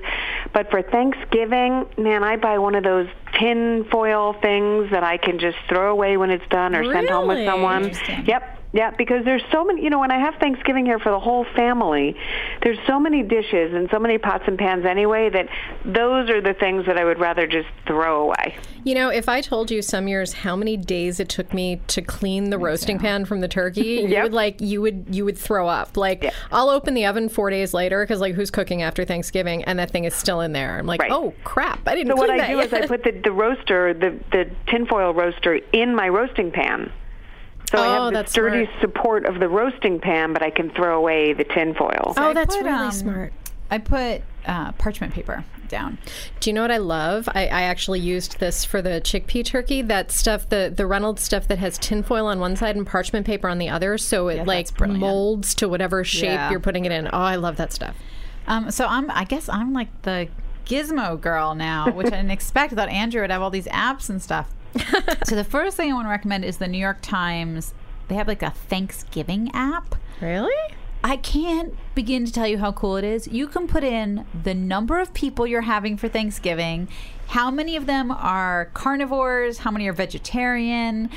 [SPEAKER 4] But for Thanksgiving, man, I buy one of those tin foil things that I can just throw away when it's done or send home with someone. Yep. Yeah, because there's so many, you know, when I have Thanksgiving here for the whole family, there's so many dishes and so many pots and pans anyway that those are the things that I would rather just throw away.
[SPEAKER 3] You know, if I told you some years how many days it took me to clean the roasting pan from the turkey, <laughs> you would like you would you would throw up. Like I'll open the oven four days later because like who's cooking after Thanksgiving, and that thing is still in there. I'm like,
[SPEAKER 4] Right.
[SPEAKER 3] oh crap, I didn't
[SPEAKER 4] So what I do is. I put the, the roaster, the, the tinfoil roaster, in my roasting pan. So I
[SPEAKER 3] Oh,
[SPEAKER 4] have the
[SPEAKER 3] that's
[SPEAKER 4] sturdy
[SPEAKER 3] smart.
[SPEAKER 4] support of the roasting pan, but I can throw away the tin tinfoil.
[SPEAKER 3] oh,
[SPEAKER 2] I
[SPEAKER 3] that's
[SPEAKER 2] put,
[SPEAKER 3] really
[SPEAKER 2] um,
[SPEAKER 3] smart.
[SPEAKER 2] I put uh, parchment paper down.
[SPEAKER 3] Do you know what I love? I, I actually used this for the chickpea turkey. That stuff, the the Reynolds stuff that has tinfoil on one side and parchment paper on the other, so it
[SPEAKER 2] Yeah,
[SPEAKER 3] like molds to whatever shape
[SPEAKER 2] Yeah.
[SPEAKER 3] you're putting it in. Oh, I love that stuff.
[SPEAKER 2] Um, so I'm, I guess I'm like the gizmo girl now, which I didn't <laughs> expect. I thought Andrew would have all these apps and stuff. <laughs> so the first thing I want to recommend is the New York Times. They have like a Thanksgiving app.
[SPEAKER 3] Really?
[SPEAKER 2] I can't begin to tell you how cool it is. You can put in the number of people you're having for Thanksgiving, how many of them are carnivores, how many are vegetarian,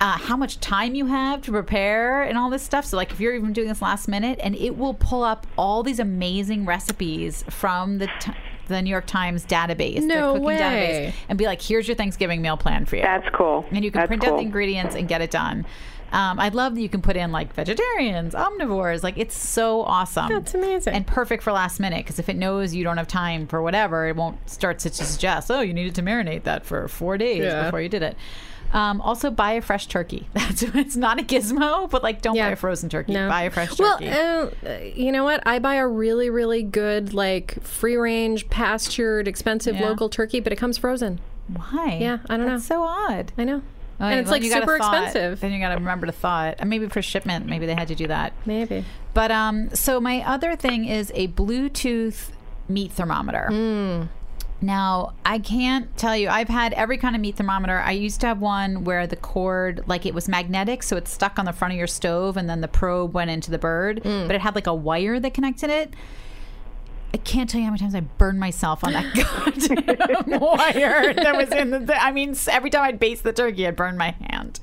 [SPEAKER 2] uh, how much time you have to prepare, and all this stuff. So, like, if you're even doing this last minute, and it will pull up all these amazing recipes from the. T- the New York Times database,
[SPEAKER 3] No
[SPEAKER 2] the cooking
[SPEAKER 3] way.
[SPEAKER 2] database, and be like, "Here's your Thanksgiving meal plan for you."
[SPEAKER 4] That's cool.
[SPEAKER 2] and you can
[SPEAKER 4] That's
[SPEAKER 2] print out the ingredients and get it done. Um, I love that you can put in like vegetarians, omnivores. Like it's so awesome.
[SPEAKER 3] That's amazing.
[SPEAKER 2] and perfect for last minute because if it knows you don't have time for whatever, it won't start to suggest. Oh, you needed to marinate that for four days
[SPEAKER 3] Yeah.
[SPEAKER 2] before you did it. Um, also, buy a fresh turkey. <laughs> That's it's not a gizmo, but like don't
[SPEAKER 3] Yeah.
[SPEAKER 2] buy a frozen turkey.
[SPEAKER 3] No.
[SPEAKER 2] Buy a fresh
[SPEAKER 3] well,
[SPEAKER 2] turkey.
[SPEAKER 3] uh, you know what? I buy a really, really good, like free range, pastured, expensive
[SPEAKER 2] Yeah.
[SPEAKER 3] local turkey, but it comes frozen.
[SPEAKER 2] Why?
[SPEAKER 3] yeah, I don't
[SPEAKER 2] know. So odd.
[SPEAKER 3] I know.
[SPEAKER 2] Oh,
[SPEAKER 3] and it's
[SPEAKER 2] well,
[SPEAKER 3] like super expensive.
[SPEAKER 2] Then you got to remember to thaw it. And maybe for shipment, maybe they had to do that.
[SPEAKER 3] Maybe.
[SPEAKER 2] But um, so my other thing is a Bluetooth meat thermometer.
[SPEAKER 3] Hmm.
[SPEAKER 2] Now I can't tell you. I've had every kind of meat thermometer. I used to have one where the cord, like it was magnetic, so it stuck on the front of your stove, and then the probe went into the bird.
[SPEAKER 3] Hmm.
[SPEAKER 2] But it had like a wire that connected it. I can't tell you how many times I burned myself on that <laughs> goddamn wire that was in the. I mean, every time I'd baste the turkey, I'd burn my hand.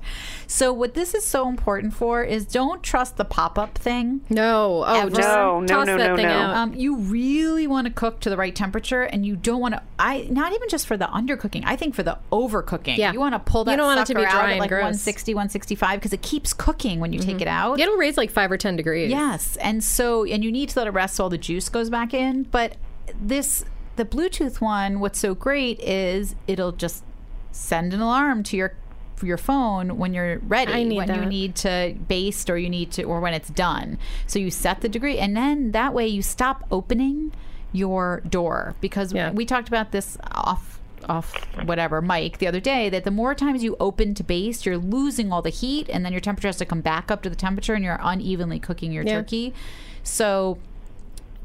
[SPEAKER 2] So what this is so important for is don't trust the pop-up thing.
[SPEAKER 3] No. Oh,
[SPEAKER 2] Ever.
[SPEAKER 3] just
[SPEAKER 4] No, no,
[SPEAKER 3] toss
[SPEAKER 4] no,
[SPEAKER 3] that
[SPEAKER 4] no,
[SPEAKER 3] thing
[SPEAKER 4] no.
[SPEAKER 3] out.
[SPEAKER 2] Um, you really want to cook to the right temperature, and you don't want to. I not even just for the undercooking. I think for the overcooking.
[SPEAKER 3] Yeah.
[SPEAKER 2] you want to pull that
[SPEAKER 3] You don't want it to
[SPEAKER 2] sucker
[SPEAKER 3] be
[SPEAKER 2] out
[SPEAKER 3] dry
[SPEAKER 2] at
[SPEAKER 3] and
[SPEAKER 2] like
[SPEAKER 3] gross.
[SPEAKER 2] 160, 165 because it keeps cooking when you take it out.
[SPEAKER 3] It'll raise like five or ten degrees.
[SPEAKER 2] Yes, and so and you need to let it rest so all the juice goes back in. But this the Bluetooth one, what's so great is it'll just send an alarm to your your phone when you're ready, when you need to baste or you need to or when it's done. So you set the degree, and then that way you stop opening your door because
[SPEAKER 3] Yeah.
[SPEAKER 2] we talked about this off off whatever Mike the other day that the more times you open to baste you're losing all the heat and then your temperature has to come back up to the temperature and you're unevenly cooking your
[SPEAKER 3] Yeah.
[SPEAKER 2] turkey so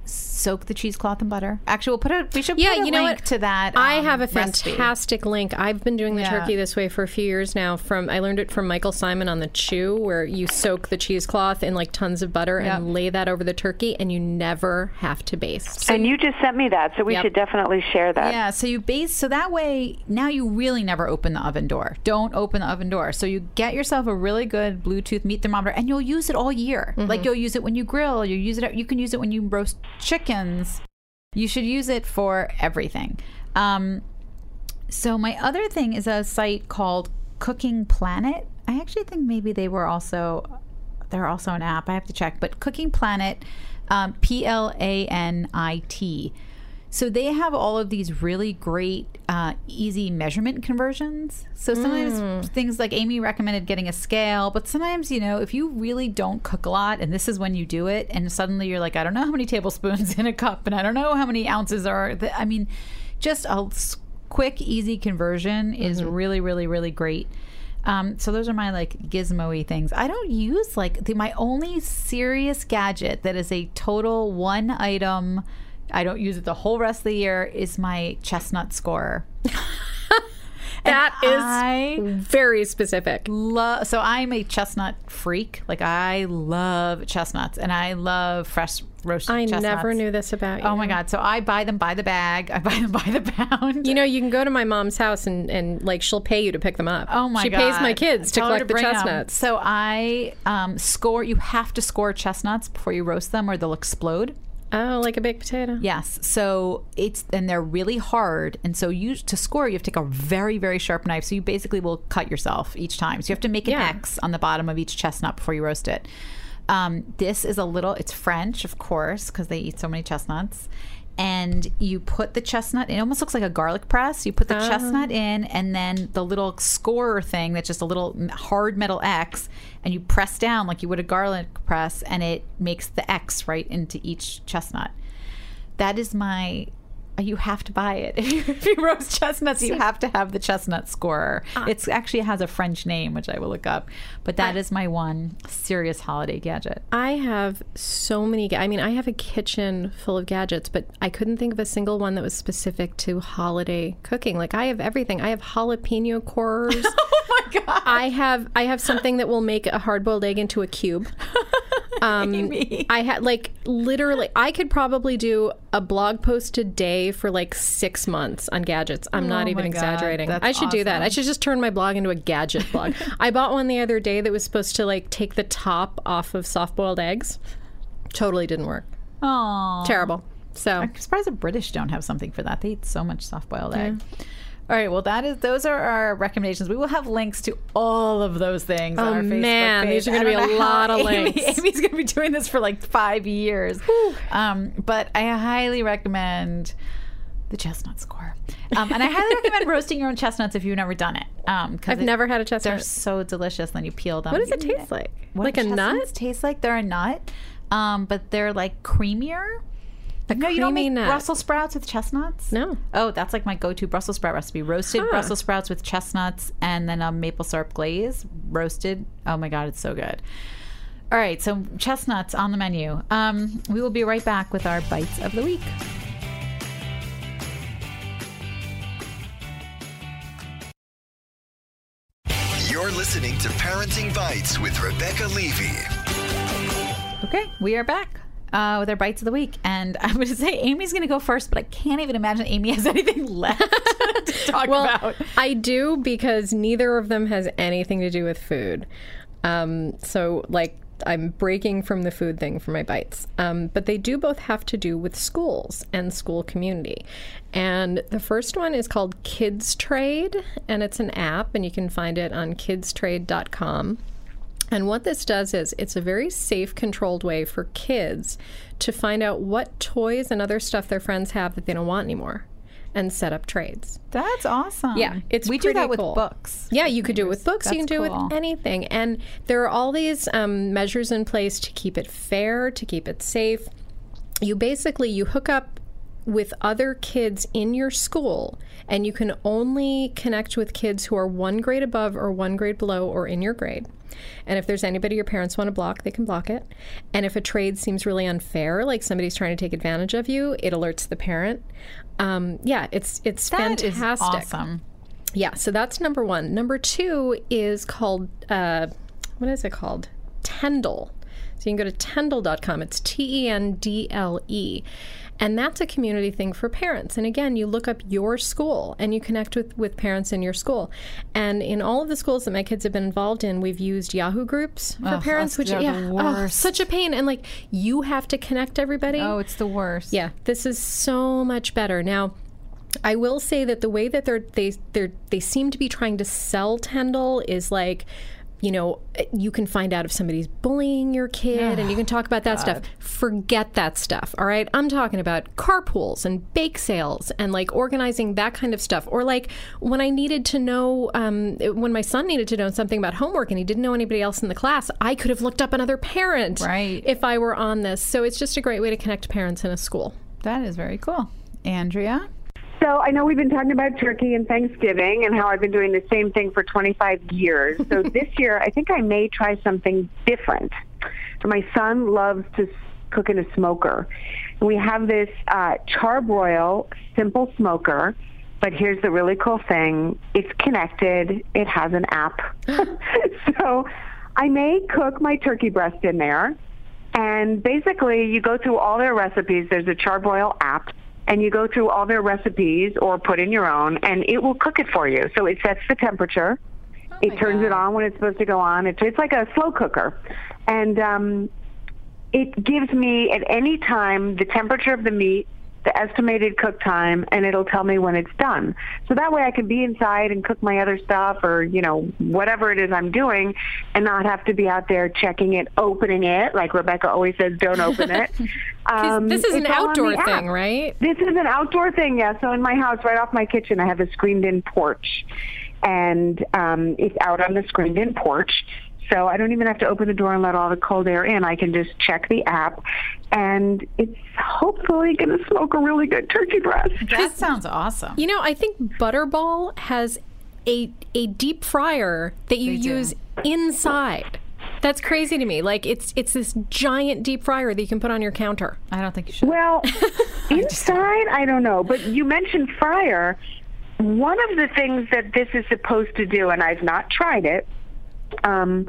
[SPEAKER 2] soak the cheesecloth in butter actually we'll put a we should
[SPEAKER 3] Yeah,
[SPEAKER 2] put a
[SPEAKER 3] you know
[SPEAKER 2] link
[SPEAKER 3] what?
[SPEAKER 2] to that
[SPEAKER 3] I
[SPEAKER 2] um,
[SPEAKER 3] have a
[SPEAKER 2] recipe.
[SPEAKER 3] fantastic link. I've been doing the
[SPEAKER 2] Yeah.
[SPEAKER 3] turkey this way for a few years now. From I learned it from Michael Symon on the Chew, where you soak the cheesecloth in like tons of butter
[SPEAKER 2] Yep.
[SPEAKER 3] and lay that over the turkey, and you never have to baste.
[SPEAKER 4] and you just sent me that, so we
[SPEAKER 3] Yep.
[SPEAKER 4] should definitely share that.
[SPEAKER 2] Yeah, so you base so that way now you really never open the oven door. Don't open the oven door. So you get yourself a really good Bluetooth meat thermometer and you'll use it all year. Like you'll use it when you grill, you use it you can use it when you roast chickens. You should use it for everything. Um so my other thing is a site called Cooking Planit. I actually think maybe they were also they're also an app. I have to check, but Cooking Planit, um, P L A N I T. So they have all of these really great, uh, easy measurement conversions. So sometimes things like Amy recommended getting a scale, but sometimes you know if you really don't cook a lot, and this is when you do it, and suddenly you're like, I don't know how many tablespoons in a cup, and I don't know how many ounces are. th- I mean, just a quick, easy conversion is really, really, really great. Um, so those are my like gizmo-y things. I don't use like the, my only serious gadget that is a total one item. I don't use it the whole rest of the year. Is my chestnut scorer. <laughs>
[SPEAKER 3] That is
[SPEAKER 2] I
[SPEAKER 3] very specific.
[SPEAKER 2] love. So I'm a chestnut freak. Like I love chestnuts, and I love fresh roasted. Chestnuts.
[SPEAKER 3] I
[SPEAKER 2] chestnuts.
[SPEAKER 3] never knew this about you.
[SPEAKER 2] Oh my god! So I buy them by the bag. I buy them by the pound.
[SPEAKER 3] You know, you can go to my mom's house and, and like she'll pay you to pick them up.
[SPEAKER 2] Oh my
[SPEAKER 3] she
[SPEAKER 2] god!
[SPEAKER 3] pays my kids to
[SPEAKER 2] Tell
[SPEAKER 3] collect the
[SPEAKER 2] bring 'em.
[SPEAKER 3] chestnuts.
[SPEAKER 2] So I um, score. You have to score chestnuts before you roast them, or they'll explode.
[SPEAKER 3] Oh, like a baked potato.
[SPEAKER 2] Yes. So it's and they're really hard, and so you to score you have to take a very very sharp knife. So you basically will cut yourself each time. So you have to make an
[SPEAKER 3] Yeah.
[SPEAKER 2] X on the bottom of each chestnut before you roast it. Um, this is a little. It's French, of course, because they eat so many chestnuts. And you put the chestnut. It almost looks like a garlic press. You put the oh. chestnut in, and then the little scorer thing that's just a little hard metal X, and you press down like you would a garlic press, and it makes the X right into each chestnut that is my you have to buy it <laughs> if you, if you roast chestnuts you have to have the chestnut scorer ah. it's actually has a french name which i will look up but that is my one serious holiday gadget
[SPEAKER 3] I have so many. I mean, I have a kitchen full of gadgets, but I couldn't think of a single one that was specific to holiday cooking. Like I have everything. I have jalapeno cores. <laughs>
[SPEAKER 2] oh my god
[SPEAKER 3] I have I have something that will make a hard boiled egg into a cube. <laughs> <laughs> Um. I had like literally, I could probably do a blog post a day for like six months on gadgets. I'm not
[SPEAKER 2] Oh
[SPEAKER 3] even
[SPEAKER 2] God,
[SPEAKER 3] exaggerating. I should do that. I should just turn my blog into a gadget blog. <laughs> I bought one the other day that was supposed to like take the top off of soft boiled eggs. Totally didn't work.
[SPEAKER 2] oh
[SPEAKER 3] Terrible. So
[SPEAKER 2] i'm surprised the british don't have something for that they eat so much soft-boiled egg all right well that is those are our recommendations. We will have links to all of those things on
[SPEAKER 3] Oh,
[SPEAKER 2] our Facebook
[SPEAKER 3] man, these are gonna be a lot of
[SPEAKER 2] Amy-
[SPEAKER 3] links. <laughs>
[SPEAKER 2] amy's going to be doing this for like five years. Um, but i highly recommend the chestnut score. Um, and i highly <laughs> recommend roasting your own chestnuts if you've never done it um,
[SPEAKER 3] I've
[SPEAKER 2] it-
[SPEAKER 3] never had a chestnut.
[SPEAKER 2] they're so delicious then you peel them.
[SPEAKER 3] What does it taste like?
[SPEAKER 2] what
[SPEAKER 3] Like a nut?
[SPEAKER 2] chestnuts taste like? They're a nut um, but they're like creamier no, you don't
[SPEAKER 3] creamy
[SPEAKER 2] make
[SPEAKER 3] nut.
[SPEAKER 2] Brussels sprouts with chestnuts.
[SPEAKER 3] No.
[SPEAKER 2] Oh, that's like my go-to Brussels sprout recipe: roasted
[SPEAKER 3] Huh.
[SPEAKER 2] Brussels sprouts with chestnuts and then a maple syrup glaze. Roasted. Oh my god, it's so good. All right, so chestnuts on the menu. Um, we will be right back with our bites of the week.
[SPEAKER 1] You're listening to Parenting Bites with Rebecca Levy.
[SPEAKER 2] Okay, we are back uh, with our bites of the week, and I'm going to say Amy's going to go first, but I can't even imagine Amy has <laughs> anything left to <laughs> talk
[SPEAKER 3] Well,
[SPEAKER 2] about.
[SPEAKER 3] I do because neither of them has anything to do with food. Um, so, like, I'm breaking from the food thing for my bites. Um, but they do both have to do with schools and school community. And the first one is called Kids Trade, and it's an app, and you can find it on kidstrade.com. And what this does is it's a very safe, controlled way for kids to find out what toys and other stuff their friends have that they don't want anymore and set up trades.
[SPEAKER 2] That's awesome.
[SPEAKER 3] Yeah, it's
[SPEAKER 2] we do that
[SPEAKER 3] pretty
[SPEAKER 2] with books.
[SPEAKER 3] Yeah, you could do it with books. you can
[SPEAKER 2] That's
[SPEAKER 3] do it with anything. And there are all these um, measures in place to keep it fair, to keep it safe. You basically you hook up with other kids in your school and you can only connect with kids who are one grade above or one grade below or in your grade. And if there's anybody your parents want to block, they can block it. And if a trade seems really unfair, like somebody's trying to take advantage of you, it alerts the parent. Um, yeah, it's it's
[SPEAKER 2] That is
[SPEAKER 3] fantastic.
[SPEAKER 2] awesome.
[SPEAKER 3] Yeah, so that's number one. Number two is called, uh, what is it called? Tendle. So you can go to tendle.com. It's T E N D L E. And that's a community thing for parents. And again, you look up your school and you connect with, with parents in your school. And in all of the schools that my kids have been involved in, we've used Yahoo groups for
[SPEAKER 2] Ugh,
[SPEAKER 3] parents, which yeah, oh, such a pain. And like you have to connect everybody.
[SPEAKER 2] Oh, it's the worst.
[SPEAKER 3] Yeah, this is so much better. Now, I will say that the way that they're they they they seem to be trying to sell Tendle is like you know, you can find out if somebody's bullying your kid and you can <sighs> talk about that stuff. Forget that stuff, all right? I'm talking about carpools and bake sales and like organizing that kind of stuff. Or like when I needed to know, um, when my son needed to know something about homework and he didn't know anybody else in the class, I could have looked up another parent
[SPEAKER 2] Right.
[SPEAKER 3] if I were on this. So it's just a great way to connect parents in a school.
[SPEAKER 2] That is very cool. Andrea?
[SPEAKER 4] So I know we've been talking about turkey and Thanksgiving and how I've been doing the same thing for 25 years. So <laughs> this year, I think I may try something different. So my son loves to cook in a smoker. And we have this uh, Char-Broil simple smoker But here's the really cool thing it's connected, it has an app. <laughs> <laughs> so I may cook my turkey breast in there. And basically, you go through all their recipes. There's a Char-Broil app, and you go through all their recipes or put in your own, and it will cook it for you. So it sets the temperature. it turns it on when it's supposed to go on. It's, it's like a slow cooker. And um, it gives me at any time the temperature of the meat, the estimated cook time, and it'll tell me when it's done. So that way I can be inside and cook my other stuff or, you know, whatever it is I'm doing and not have to be out there checking it, opening it. Like Rebecca always says, don't open it. <laughs> Um,
[SPEAKER 3] this is an outdoor
[SPEAKER 4] app.
[SPEAKER 3] thing, right?
[SPEAKER 4] This is an outdoor thing, yeah. So in my house, right off my kitchen, I have a screened-in porch, and um, it's out on the screened-in porch. So I don't even have to open the door and let all the cold air in. I can just check the app, and it's hopefully going to smoke a really good turkey breast.
[SPEAKER 2] That sounds awesome.
[SPEAKER 3] You know, I think Butterball has a a deep fryer that you
[SPEAKER 2] They do.
[SPEAKER 3] use inside. That's crazy to me. Like it's it's this giant deep fryer that you can put on your counter.
[SPEAKER 2] I don't think you should.
[SPEAKER 4] Well, <laughs> inside, I don't know. But you mentioned fryer. One of the things that this is supposed to do, and I've not tried it, um,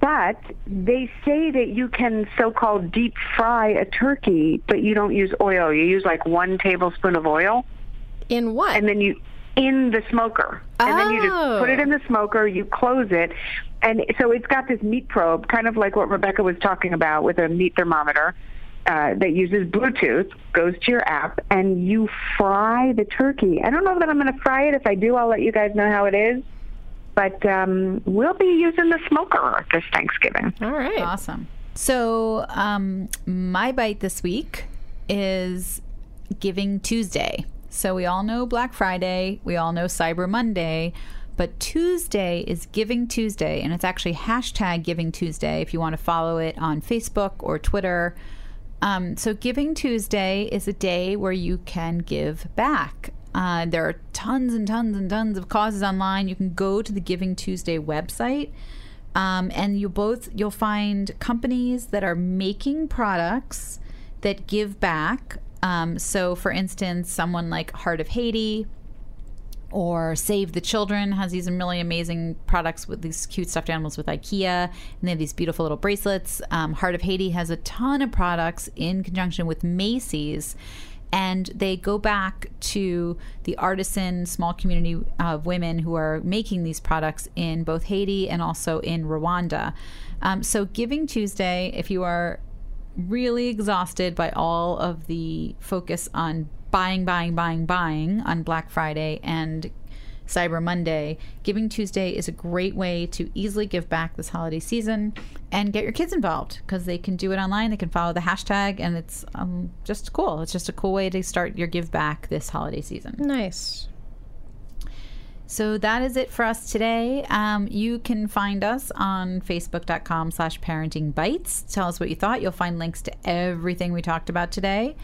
[SPEAKER 4] but they say that you can so-called deep fry a turkey, but you don't use oil. You use like one tablespoon of oil,
[SPEAKER 3] In what?
[SPEAKER 4] and then you in the smoker, and then you just
[SPEAKER 3] Oh.
[SPEAKER 4] put it in the smoker. You close it, and so it's got this meat probe, kind of like what Rebecca was talking about with a meat thermometer. Uh, that uses Bluetooth, goes to your app, and you fry the turkey. I don't know that I'm going to fry it. If I do, I'll let you guys know how it is. But um, we'll be using the smoker this Thanksgiving.
[SPEAKER 3] All right.
[SPEAKER 2] Awesome. So, um, my bite this week is Giving Tuesday. So, we all know Black Friday, we all know Cyber Monday, but Tuesday is Giving Tuesday, and it's actually hashtag Giving Tuesday if you want to follow it on Facebook or Twitter. Um, so, Giving Tuesday is a day where you can give back. Uh, there are tons and tons and tons of causes online. You can go to the Giving Tuesday website, um, and you both you'll find companies that are making products that give back. Um, so, for instance, someone like Heart of Haiti or Save the Children has these really amazing products with these cute stuffed animals with IKEA, and they have these beautiful little bracelets. Um, Heart of Haiti has a ton of products in conjunction with Macy's, and they go back to the artisan small community of women who are making these products in both Haiti and also in Rwanda. Um, so, Giving Tuesday, if you are really exhausted by all of the focus on buying, buying, buying, buying on Black Friday and Cyber Monday, Giving Tuesday is a great way to easily give back this holiday season and get your kids involved because they can do it online. They can follow the hashtag, and it's um, just cool. It's just a cool way to start your give back this holiday season.
[SPEAKER 3] Nice.
[SPEAKER 2] So that is it for us today. Um, you can find us on facebook.com slash parenting bites. Tell us what you thought. You'll find links to everything we talked about today.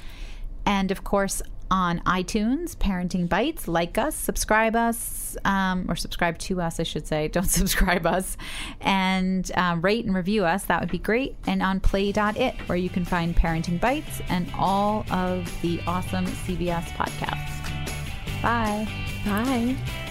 [SPEAKER 2] And of course, on iTunes, Parenting Bites, like us, subscribe us, um, or subscribe to us, I should say. <laughs> Don't subscribe us. And um, rate and review us. That would be great. And on play.it, where you can find Parenting Bites and all of the awesome CBS podcasts. Bye.
[SPEAKER 3] Bye.